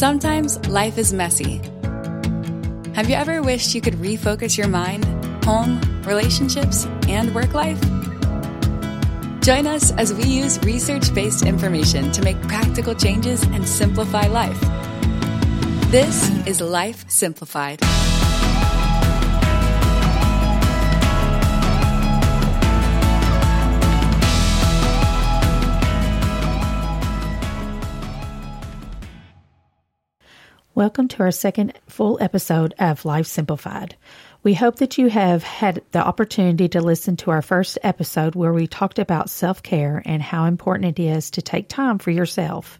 Sometimes life is messy. Have you ever wished you could refocus your mind, home, relationships, and work life? Join us as we use research based information to make practical changes and simplify life. This is Life Simplified. Welcome to our second full episode of Life Simplified. We hope that you have had the opportunity to listen to our first episode where we talked about self care and how important it is to take time for yourself.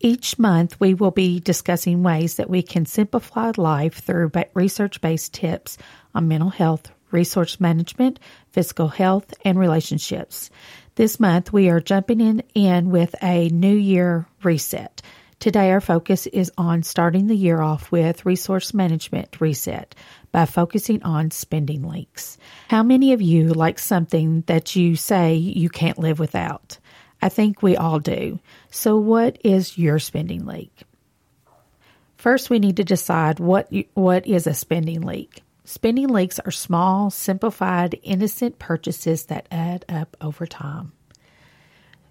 Each month, we will be discussing ways that we can simplify life through research based tips on mental health, resource management, physical health, and relationships. This month, we are jumping in, in with a New Year reset. Today, our focus is on starting the year off with resource management reset by focusing on spending leaks. How many of you like something that you say you can't live without? I think we all do. So, what is your spending leak? First, we need to decide what what is a spending leak. Spending leaks are small, simplified, innocent purchases that add up over time.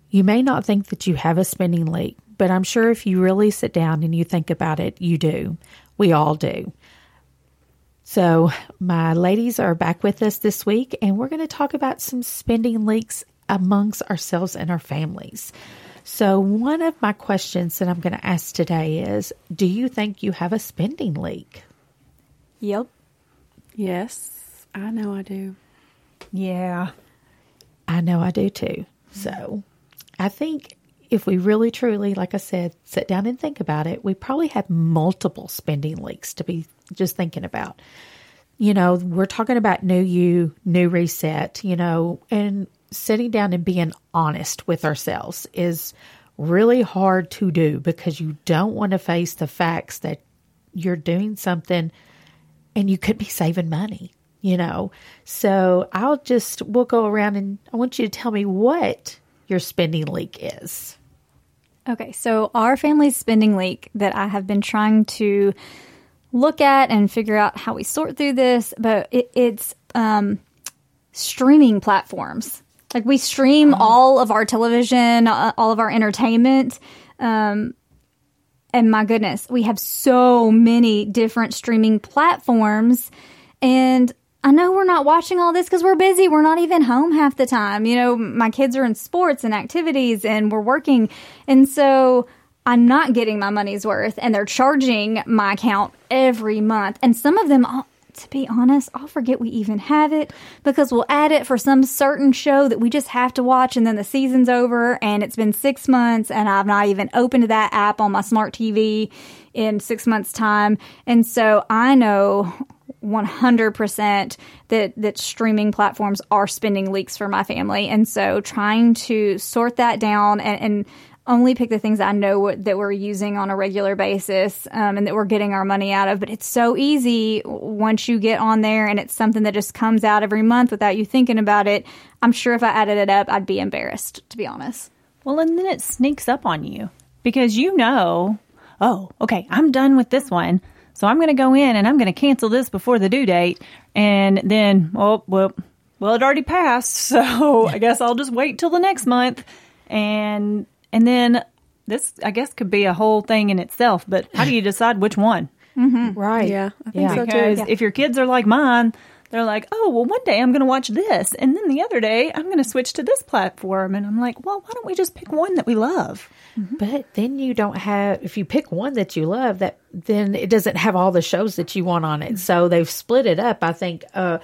You may not think that you have a spending leak, but I'm sure if you really sit down and you think about it, you do. We all do. So, my ladies are back with us this week, and we're going to talk about some spending leaks amongst ourselves and our families. So, one of my questions that I'm going to ask today is Do you think you have a spending leak? Yep. Yes, I know I do. Yeah, I know I do too. So, I think if we really truly, like I said, sit down and think about it, we probably have multiple spending leaks to be just thinking about. You know, we're talking about new you, new reset, you know, and sitting down and being honest with ourselves is really hard to do because you don't want to face the facts that you're doing something and you could be saving money, you know. So I'll just, we'll go around and I want you to tell me what your spending leak is. Okay, so our family's spending leak that I have been trying to look at and figure out how we sort through this, but it, it's um, streaming platforms. Like we stream oh. all of our television, uh, all of our entertainment. Um, and my goodness, we have so many different streaming platforms. And I know we're not watching all this because we're busy. We're not even home half the time. You know, my kids are in sports and activities and we're working. And so I'm not getting my money's worth and they're charging my account every month. And some of them, to be honest, I'll forget we even have it because we'll add it for some certain show that we just have to watch and then the season's over and it's been six months and I've not even opened that app on my smart TV in six months' time. And so I know 100% that that streaming platforms are spending leaks for my family and so trying to sort that down and, and only pick the things I know that we're using on a regular basis um, and that we're getting our money out of. But it's so easy once you get on there and it's something that just comes out every month without you thinking about it. I'm sure if I added it up, I'd be embarrassed, to be honest. Well, and then it sneaks up on you because you know, oh, okay, I'm done with this one. So I'm going to go in and I'm going to cancel this before the due date. And then, oh, well, well, it already passed. So I guess I'll just wait till the next month. And, and then this, I guess, could be a whole thing in itself. But how do you decide which one? Mm-hmm. Right. Yeah. I think yeah. so because if your kids are like mine, they're like, oh, well, one day I'm going to watch this. And then the other day I'm going to switch to this platform. And I'm like, well, why don't we just pick one that we love? Mm-hmm. But then you don't have, if you pick one that you love, that then it doesn't have all the shows that you want on it. So they've split it up, I think, uh,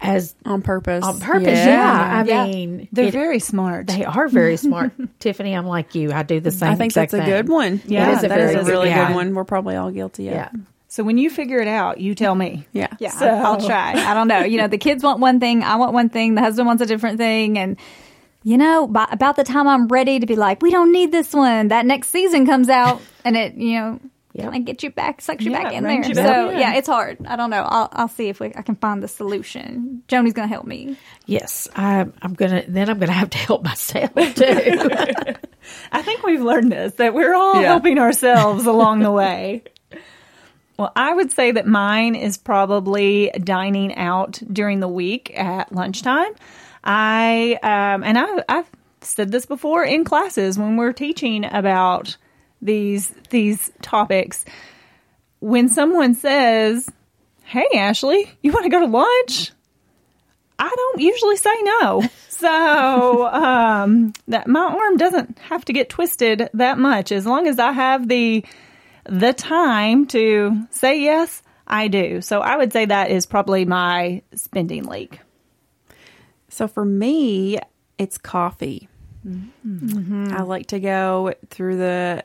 as on purpose. On purpose, yeah. yeah. I yeah. mean, they're it, very smart. They are very smart. Tiffany, I'm like you. I do the same. Thing. I think that's a good one. Yeah, it is a, that is a really good one. We're probably all guilty of. Yeah. So when you figure it out, you tell me. Yeah. Yeah. So. I'll try. I don't know. You know, the kids want one thing. I want one thing. The husband wants a different thing. And, you know, by, about the time I'm ready to be like, we don't need this one, that next season comes out and it, you know, Yep. kind of get you back, sucks you Yeah, back in there. you So in. yeah, it's hard. I don't know. I'll I'll see if we, I can find the solution. Joni's gonna help me. Yes, I'm, I'm gonna. Then I'm gonna have to help myself too. I think we've learned this that we're all Yeah. helping ourselves along the way. Well, I would say that mine is probably dining out during the week at lunchtime. I um, and I, I've said this before in classes when we're teaching about these these topics. When someone says, "Hey, Ashley, you want to go to lunch?" I don't usually say no. So um, that my arm doesn't have to get twisted that much. As long as I have the the time to say yes, I do. So I would say that is probably my spending leak. So for me, it's coffee. I like to go through the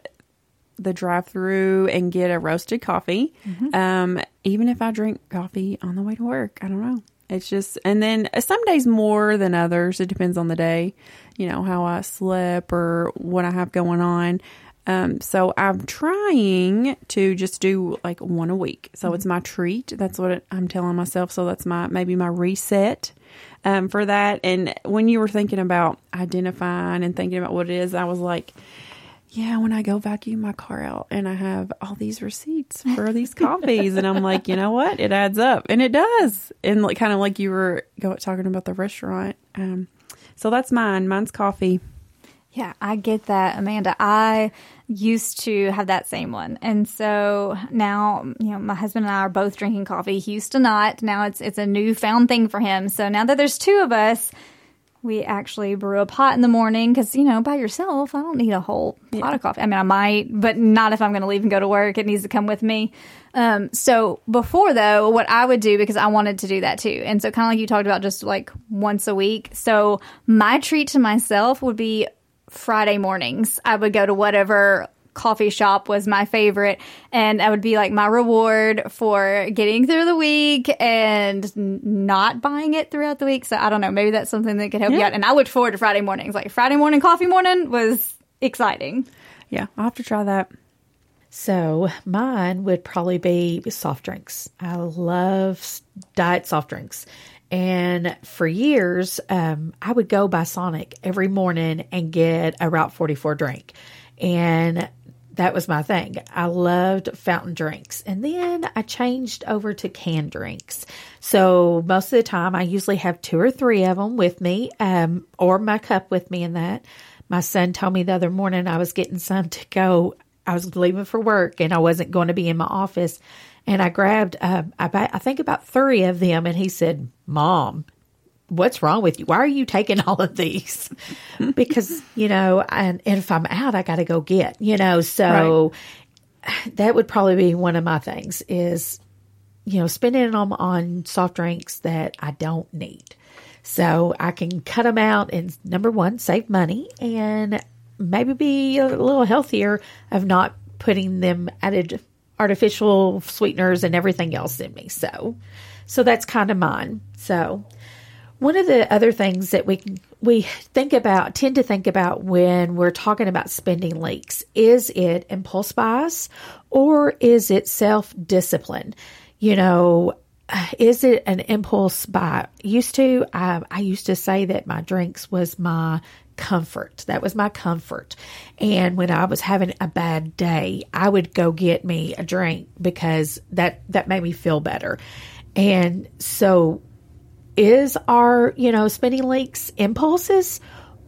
the drive through and get a roasted coffee. Um, even if I drink coffee on the way to work, I don't know. It's just, and then some days more than others. It depends on the day, you know, how I slept or what I have going on. Um, so I'm trying to just do like one a week. So it's my treat. That's what it, I'm telling myself. So that's my maybe my reset um, for that. And when you were thinking about identifying and thinking about what it is, I was like, yeah, when I go vacuum my car out and I have all these receipts for these coffees, and I'm like, you know what? It adds up, and it does. And like, kind of like you were talking about the restaurant. Um, so that's mine. Mine's coffee. Yeah, I get that, Amanda. I used to have that same one. And so now, you know, my husband and I are both drinking coffee. He used to not. Now it's it's a newfound thing for him. So now that there's two of us, we actually brew a pot in the morning because, you know, by yourself, I don't need a whole pot of coffee. I mean, I might, but not if I'm going to leave and go to work. It needs to come with me. Um, so before though, what I would do because I wanted to do that too. And so kind of like you talked about just like once a week. So my treat to myself would be Friday mornings. I would go to whatever coffee shop was my favorite and that would be like my reward for getting through the week and not buying it throughout the week. So I don't know, maybe that's something that could help you out. And I looked forward to Friday mornings. Like Friday morning coffee morning was exciting. Yeah, I'll have to try that. So mine would probably be soft drinks. I love diet soft drinks. And for years, um, I would go by Sonic every morning and get a Route 44 drink. And that was my thing. I loved fountain drinks. And then I changed over to canned drinks. So most of the time, I usually have two or three of them with me, um, or my cup with me in that. My son told me the other morning I was getting some to go. I was leaving for work and I wasn't going to be in my office. And I grabbed, uh, about, I think about three of them. And he said, Mom, what's wrong with you? Why are you taking all of these? because, you know, and, and if I'm out, I got to go get, you know, so that would probably be one of my things is, you know, spending them on soft drinks that I don't need. So I can cut them out and number one, save money and maybe be a little healthier of not putting them added artificial sweeteners and everything else in me. So, so that's kind of mine. So, one of the other things that we we think about tend to think about when we're talking about spending leaks is it impulse buys or is it self discipline? You know, is it an impulse buy? Used to, I, I used to say that my drinks was my comfort. That was my comfort. And when I was having a bad day, I would go get me a drink because that that made me feel better. And so is our, you know, spending leaks impulses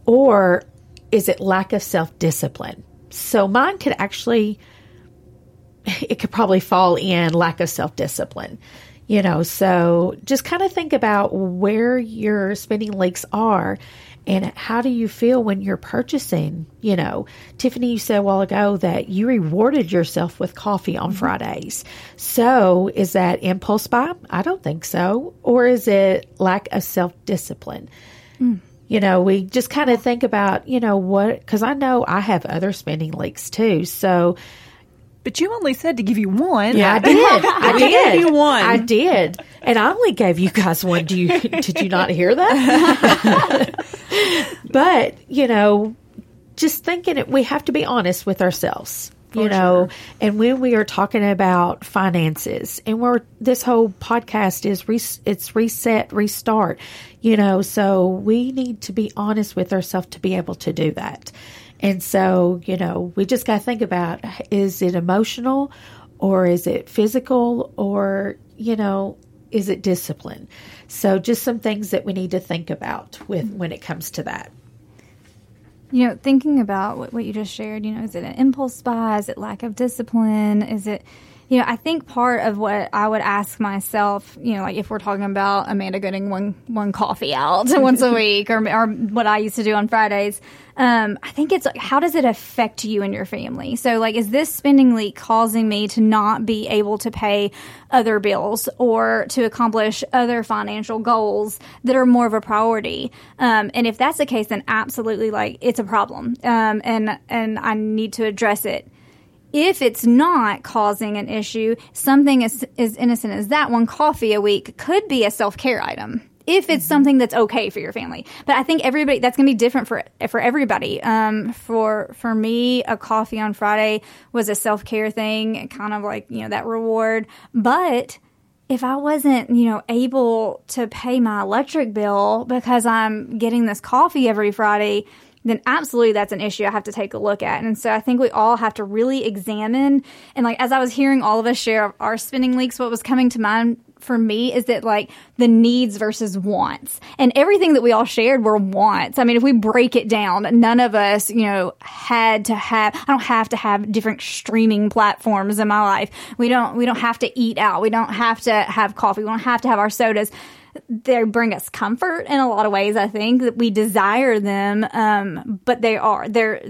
or is it lack of self-discipline? So mine could actually it could probably fall in lack of self-discipline. You know, so just kind of think about where your spending leaks are and how do you feel when you're purchasing? You know, Tiffany, you said a while ago that you rewarded yourself with coffee on mm-hmm. Fridays. So is that impulse buy? I don't think so. Or is it lack of self discipline? Mm. You know, we just kind of think about, you know, what, because I know I have other spending leaks too. So, But you only said to give you one. yeah, I did. I We did. gave you one. I did, and I only gave you guys one. Do you? did you not hear that? but you know, just thinking it, we have to be honest with ourselves. you know, and when we are talking about finances and we're, this whole podcast is, re, it's reset, restart, you know, so we need to be honest with ourselves to be able to do that. And so, you know, we just got to think about, is it emotional or is it physical or, you know, is it discipline? So just some things that we need to think about with when it comes to that. You know, thinking about what, what you just shared, you know, is it an impulse buy? Is it lack of discipline? Is it, you know, I think part of what I would ask myself, you know, like if we're talking about Amanda getting one one coffee out once a week, or or what I used to do on Fridays, um, I think it's like, how does it affect you and your family? So, like, is this spending leak causing me to not be able to pay other bills or to accomplish other financial goals that are more of a priority? Um, and if that's the case, then absolutely, like, it's a problem, um, and and I need to address it if it's not causing an issue, something as, as innocent as that, one coffee a week could be a self care item. If it's something that's okay for your family, but I think everybody that's going to be different for for everybody. Um, for for me, a coffee on Friday was a self care thing, kind of like you know that reward. But if I wasn't, you know, able to pay my electric bill because I'm getting this coffee every Friday, then absolutely that's an issue I have to take a look at. And so I think we all have to really examine. And like, as I was hearing all of us share our spending leaks, what was coming to mind for me is that like the needs versus wants and everything that we all shared were wants. I mean, if we break it down, none of us, you know, had to have, I don't have to have different streaming platforms in my life. We don't, we don't have to eat out. We don't have to have coffee. We don't have to have our sodas they bring us comfort in a lot of ways. I think that we desire them, um, but they are they're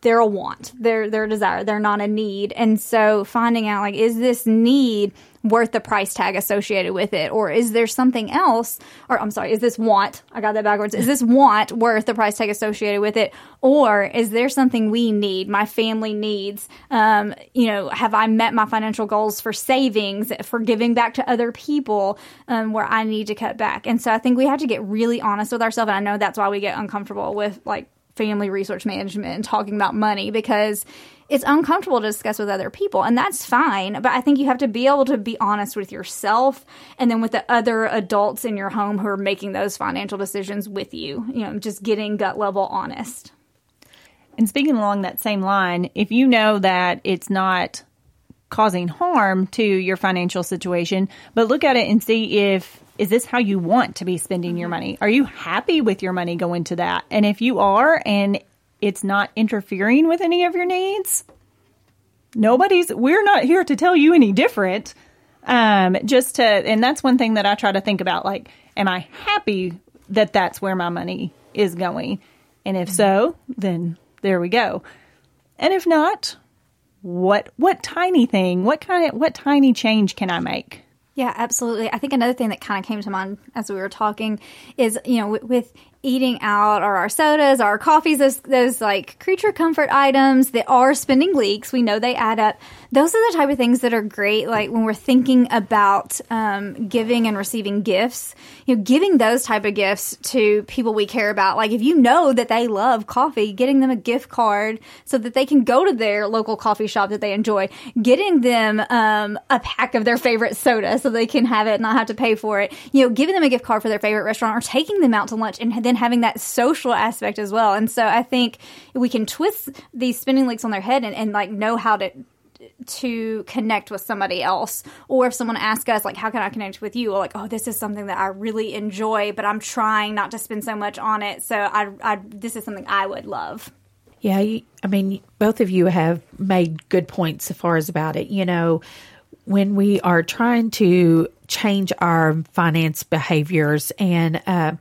they're a want. They're they're a desire. They're not a need. And so finding out like is this need worth the price tag associated with it or is there something else or I'm sorry, is this want? I got that backwards. Is this want worth the price tag associated with it or is there something we need, my family needs? Um, you know, have I met my financial goals for savings, for giving back to other people um, where I need to cut back? And so I think we have to get really honest with ourselves and I know that's why we get uncomfortable with like family resource management and talking about money because it's uncomfortable to discuss with other people and that's fine but i think you have to be able to be honest with yourself and then with the other adults in your home who are making those financial decisions with you you know just getting gut level honest. And speaking along that same line if you know that it's not causing harm to your financial situation but look at it and see if is this how you want to be spending your money? Are you happy with your money going to that? And if you are and it's not interfering with any of your needs, nobody's, we're not here to tell you any different. Um, just to, and that's one thing that I try to think about like, am I happy that that's where my money is going? And if so, then there we go. And if not, what what tiny thing, what kind of what tiny change can I make? Yeah, absolutely. I think another thing that kind of came to mind as we were talking is, you know, with, with eating out or our sodas, our coffees, those, those like creature comfort items that are spending leaks. We know they add up. Those are the type of things that are great. Like when we're thinking about um, giving and receiving gifts, you know, giving those type of gifts to people we care about. Like if you know that they love coffee, getting them a gift card so that they can go to their local coffee shop that they enjoy, getting them um, a pack of their favorite soda so they can have it and not have to pay for it. You know, giving them a gift card for their favorite restaurant or taking them out to lunch and then having that social aspect as well. And so I think we can twist these spending leaks on their head and, and like know how to to connect with somebody else. Or if someone asks us like how can i connect with you? Or like oh this is something that i really enjoy but i'm trying not to spend so much on it. So i, I this is something i would love. Yeah i mean both of you have made good points as far as about it. You know when we are trying to change our finance behaviors and uh,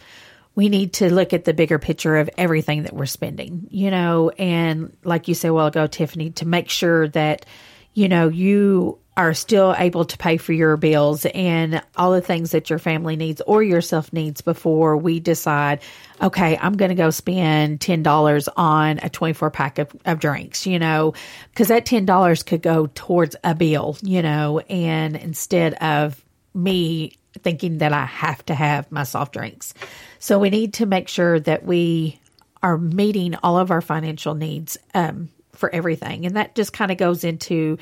we need to look at the bigger picture of everything that we're spending, you know, and like you said a while ago, Tiffany, to make sure that, you know, you are still able to pay for your bills and all the things that your family needs or yourself needs before we decide, okay, I'm going to go spend $10 on a 24 pack of, of drinks, you know, because that $10 could go towards a bill, you know, and instead of me thinking that I have to have my soft drinks. So we need to make sure that we are meeting all of our financial needs um, for everything. And that just kind of goes into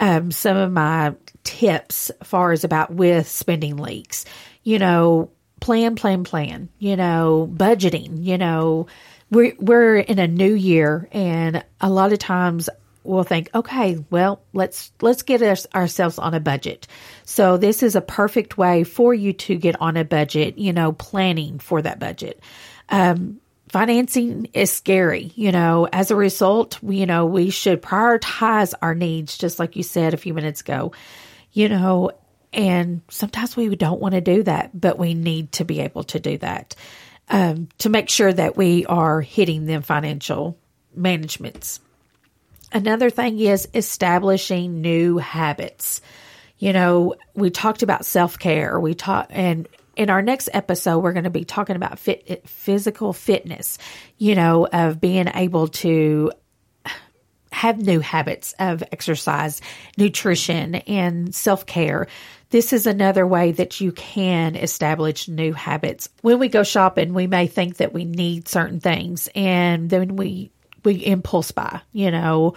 um, some of my tips far as about with spending leaks. You know, plan, plan, plan. You know, budgeting. You know, we're we're in a new year, and a lot of times we'll think, okay, well, let's let's get us, ourselves on a budget. So this is a perfect way for you to get on a budget. You know, planning for that budget. Um, financing is scary. You know, as a result, we, you know, we should prioritize our needs, just like you said a few minutes ago. You know, and sometimes we don't want to do that, but we need to be able to do that um, to make sure that we are hitting them financial managements. Another thing is establishing new habits. You know, we talked about self care. We talked, and in our next episode, we're going to be talking about fit, physical fitness, you know, of being able to have new habits of exercise, nutrition, and self care. This is another way that you can establish new habits. When we go shopping, we may think that we need certain things and then we, we impulse buy, you know,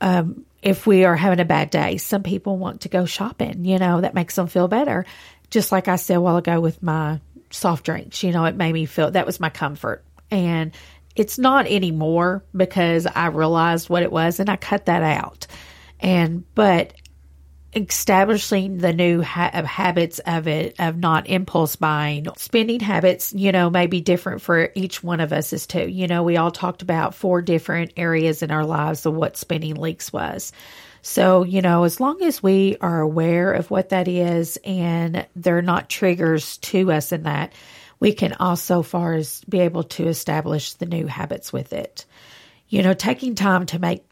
um, if we are having a bad day, some people want to go shopping, you know, that makes them feel better. Just like I said a while ago with my soft drinks, you know, it made me feel that was my comfort. And it's not anymore because I realized what it was and I cut that out. And, but establishing the new ha- uh, habits of it of not impulse buying. Spending habits you know may be different for each one of us as too. You know we all talked about four different areas in our lives of what spending leaks was. So you know as long as we are aware of what that is and they're not triggers to us in that we can also far as be able to establish the new habits with it. You know taking time to make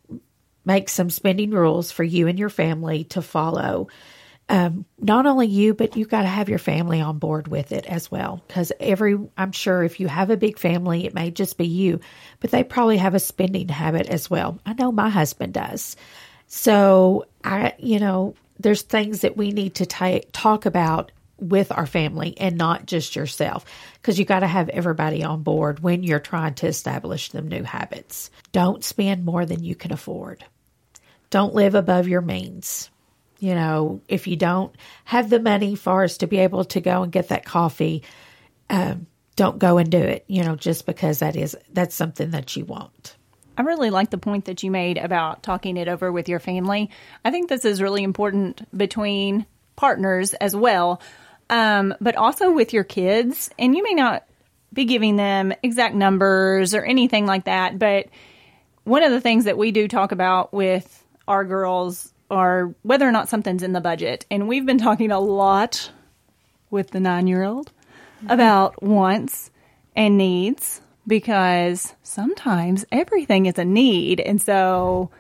make some spending rules for you and your family to follow. Um, not only you, but you've got to have your family on board with it as well. Because every, I'm sure if you have a big family, it may just be you, but they probably have a spending habit as well. I know my husband does. So I, you know, there's things that we need to ta- talk about with our family and not just yourself because you got to have everybody on board when you're trying to establish them new habits. Don't spend more than you can afford. Don't live above your means. You know, if you don't have the money for us to be able to go and get that coffee, um, don't go and do it. You know, just because that is that's something that you want. I really like the point that you made about talking it over with your family. I think this is really important between partners as well, um, but also with your kids. And you may not be giving them exact numbers or anything like that, but one of the things that we do talk about with our girls are whether or not something's in the budget. And we've been talking a lot with the nine year old mm-hmm. about wants and needs because sometimes everything is a need. And so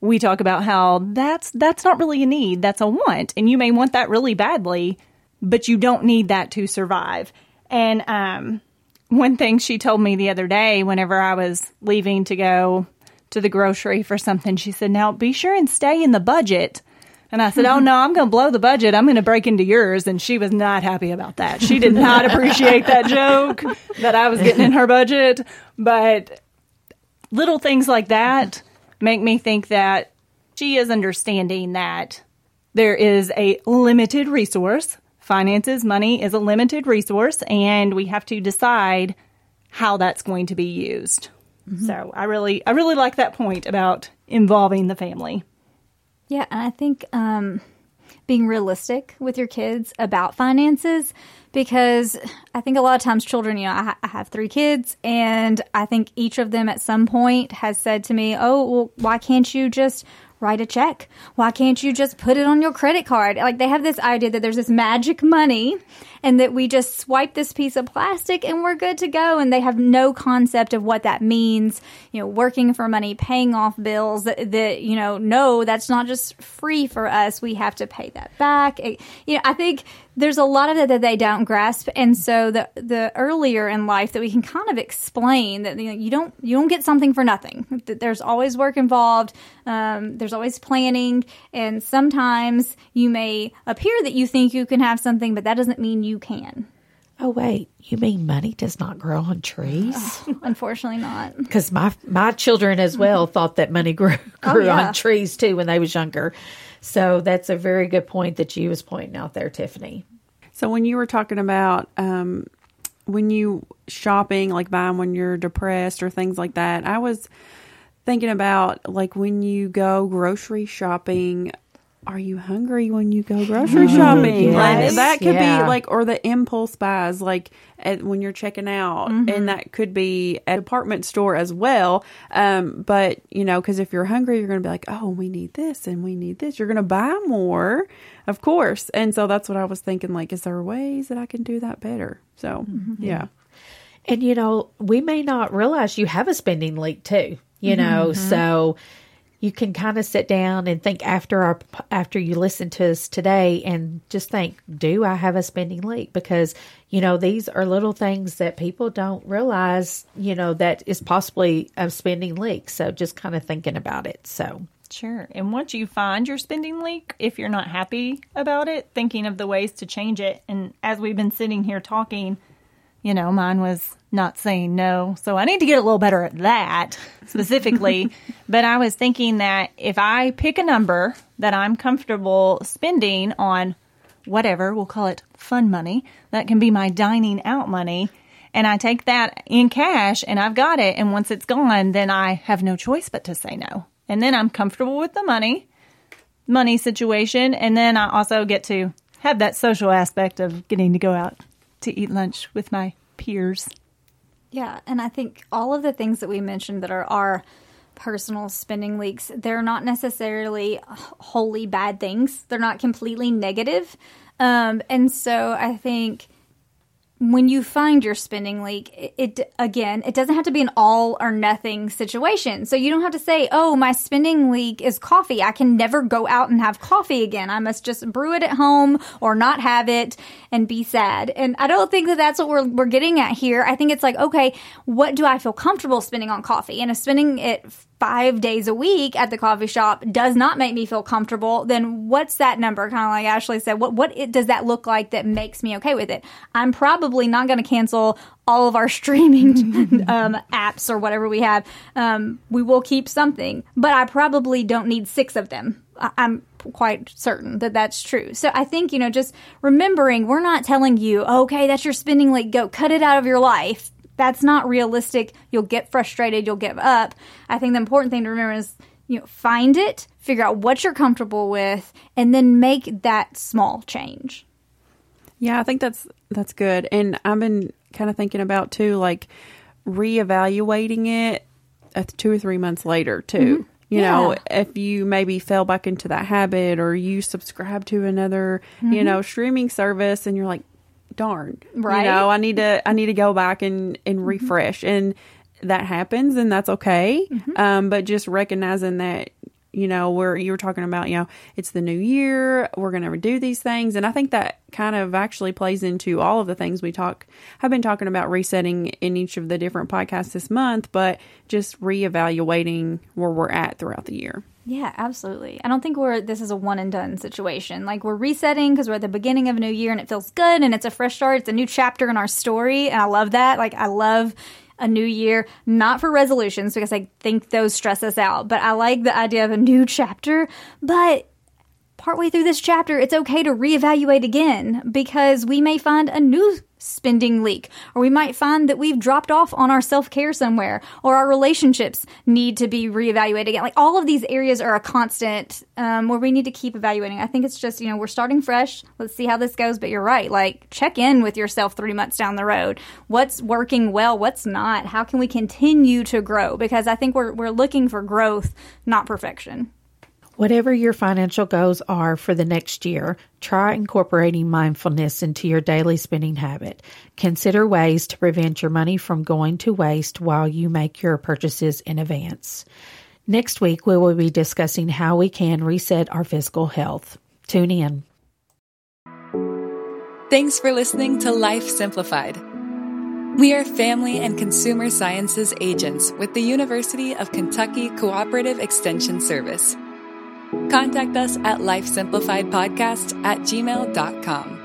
we talk about how that's that's not really a need, that's a want. And you may want that really badly, but you don't need that to survive. And um one thing she told me the other day whenever I was leaving to go to the grocery for something. She said, Now be sure and stay in the budget. And I said, Oh no, I'm going to blow the budget. I'm going to break into yours. And she was not happy about that. She did not appreciate that joke that I was getting in her budget. But little things like that make me think that she is understanding that there is a limited resource. Finances, money is a limited resource, and we have to decide how that's going to be used. Mm-hmm. So I really, I really like that point about involving the family. Yeah, and I think um, being realistic with your kids about finances because I think a lot of times children, you know, I, I, have three kids, and I think each of them at some point has said to me, "Oh, well, why can't you just write a check? Why can't you just put it on your credit card?" Like they have this idea that there's this magic money and that we just swipe this piece of plastic and we're good to go. And they have no concept of what that means, you know, working for money, paying off bills that, that you know, no, that's not just free for us. We have to pay that back. It, you know, I think there's a lot of it that they don't grasp. And so the, the earlier in life that we can kind of explain that you, know, you don't, you don't get something for nothing. That There's always work involved. Um, there's always planning. And sometimes you may appear that you think you can have something, but that doesn't mean you can. Oh wait, you mean money does not grow on trees? Unfortunately, not. Because my my children as well thought that money grew grew Oh, yeah. on trees too when they was younger. So that's a very good point that you was pointing out there, Tiffany. So when you were talking about um, when you shopping, like buying when you're depressed or things like that, I was thinking about like when you go grocery shopping. Are you hungry when you go grocery oh, shopping? yes. Like, that could Yeah. be like, or the impulse buys, like at, when you're checking out, and mm-hmm. that could be at a department store as well. Um, but you know, because if you're hungry, you're going to be like, oh, we need this and we need this. You're going to buy more, of course. And so that's what I was thinking. Like, is there ways that I can do that better? So mm-hmm. yeah. And you know, we may not realize you have a spending leak too. You know, mm-hmm. so you can kind of sit down and think after our after you listen to us today and just think, do I have a spending leak? Because you know these are little things that people don't realize. You know that is possibly a spending leak. So just kind of thinking about it. So Sure. And once you find your spending leak, if you're not happy about it, thinking of the ways to change it. And as we've been sitting here talking, you know, mine was not saying no. So I need to get a little better at that specifically. but I was thinking that if I pick a number that I'm comfortable spending on whatever, we'll call it fun money, that can be my dining out money. And I take that in cash and I've got it. And once it's gone, then I have no choice but to say no. And then I'm comfortable with the money, money situation. And then I also get to have that social aspect of getting to go out to eat lunch with my peers. Yeah, and I think all of the things that we mentioned that are our personal spending leaks, they're not necessarily wholly bad things. They're not completely negative. Um, and so I think when you find your spending leak, it, it again, it doesn't have to be an all or nothing situation. So you don't have to say, "Oh, my spending leak is coffee. I can never go out and have coffee again. I must just brew it at home or not have it and be sad." And I don't think that that's what we're we're getting at here. I think it's like, "Okay, what do I feel comfortable spending on coffee?" And if spending it 5 days a week at the coffee shop does not make me feel comfortable, then what's that number? Kind of like Ashley said, what what it, does that look like that makes me okay with it? I'm probably not going to cancel all of our streaming um, apps or whatever we have. Um, we will keep something, but I probably don't need six of them. I- I'm quite certain that that's true. So I think, you know, just remembering we're not telling you, okay, that's your spending leak, go cut it out of your life. That's not realistic. You'll get frustrated, you'll give up. I think the important thing to remember is, you know, find it, figure out what you're comfortable with, and then make that small change. Yeah, I think that's that's good. And I've been kind of thinking about too, like reevaluating it uh, two or three months later too. You know, if you maybe fell back into that habit or you subscribe to another, you know, streaming service and you're like, darn, Right. You know, I need to I need to go back and and refresh and that happens and that's okay. Um, but just recognizing that you know, where you were talking about, you know, it's the new year, we're going to do these things. And I think that kind of actually plays into all of the things we talk, have been talking about resetting in each of the different podcasts this month, but just reevaluating where we're at throughout the year. Yeah, absolutely. I don't think we're this is a one and done situation. Like we're resetting because we're at the beginning of a new year and it feels good and it's a fresh start. It's a new chapter in our story, and I love that. Like I love a new year, not for resolutions because I think those stress us out, but I like the idea of a new chapter. But partway through this chapter, it's okay to reevaluate again because we may find a new spending leak, or we might find that we've dropped off on our self care somewhere, or our relationships need to be reevaluated again. Like all of these areas are a constant um, where we need to keep evaluating. I think it's just, you know, we're starting fresh. Let's see how this goes. But you're right. Like check in with yourself three months down the road. What's working well? What's not? How can we continue to grow? Because I think we're, we're looking for growth, not perfection. Whatever your financial goals are for the next year, try incorporating mindfulness into your daily spending habit. Consider ways to prevent your money from going to waste while you make your purchases in advance. Next week, we will be discussing how we can reset our physical health. Tune in. Thanks for listening to Life Simplified. We are family and consumer sciences agents with the University of Kentucky Cooperative Extension Service. Contact us at lifesimplifiedpodcast at gmail.com.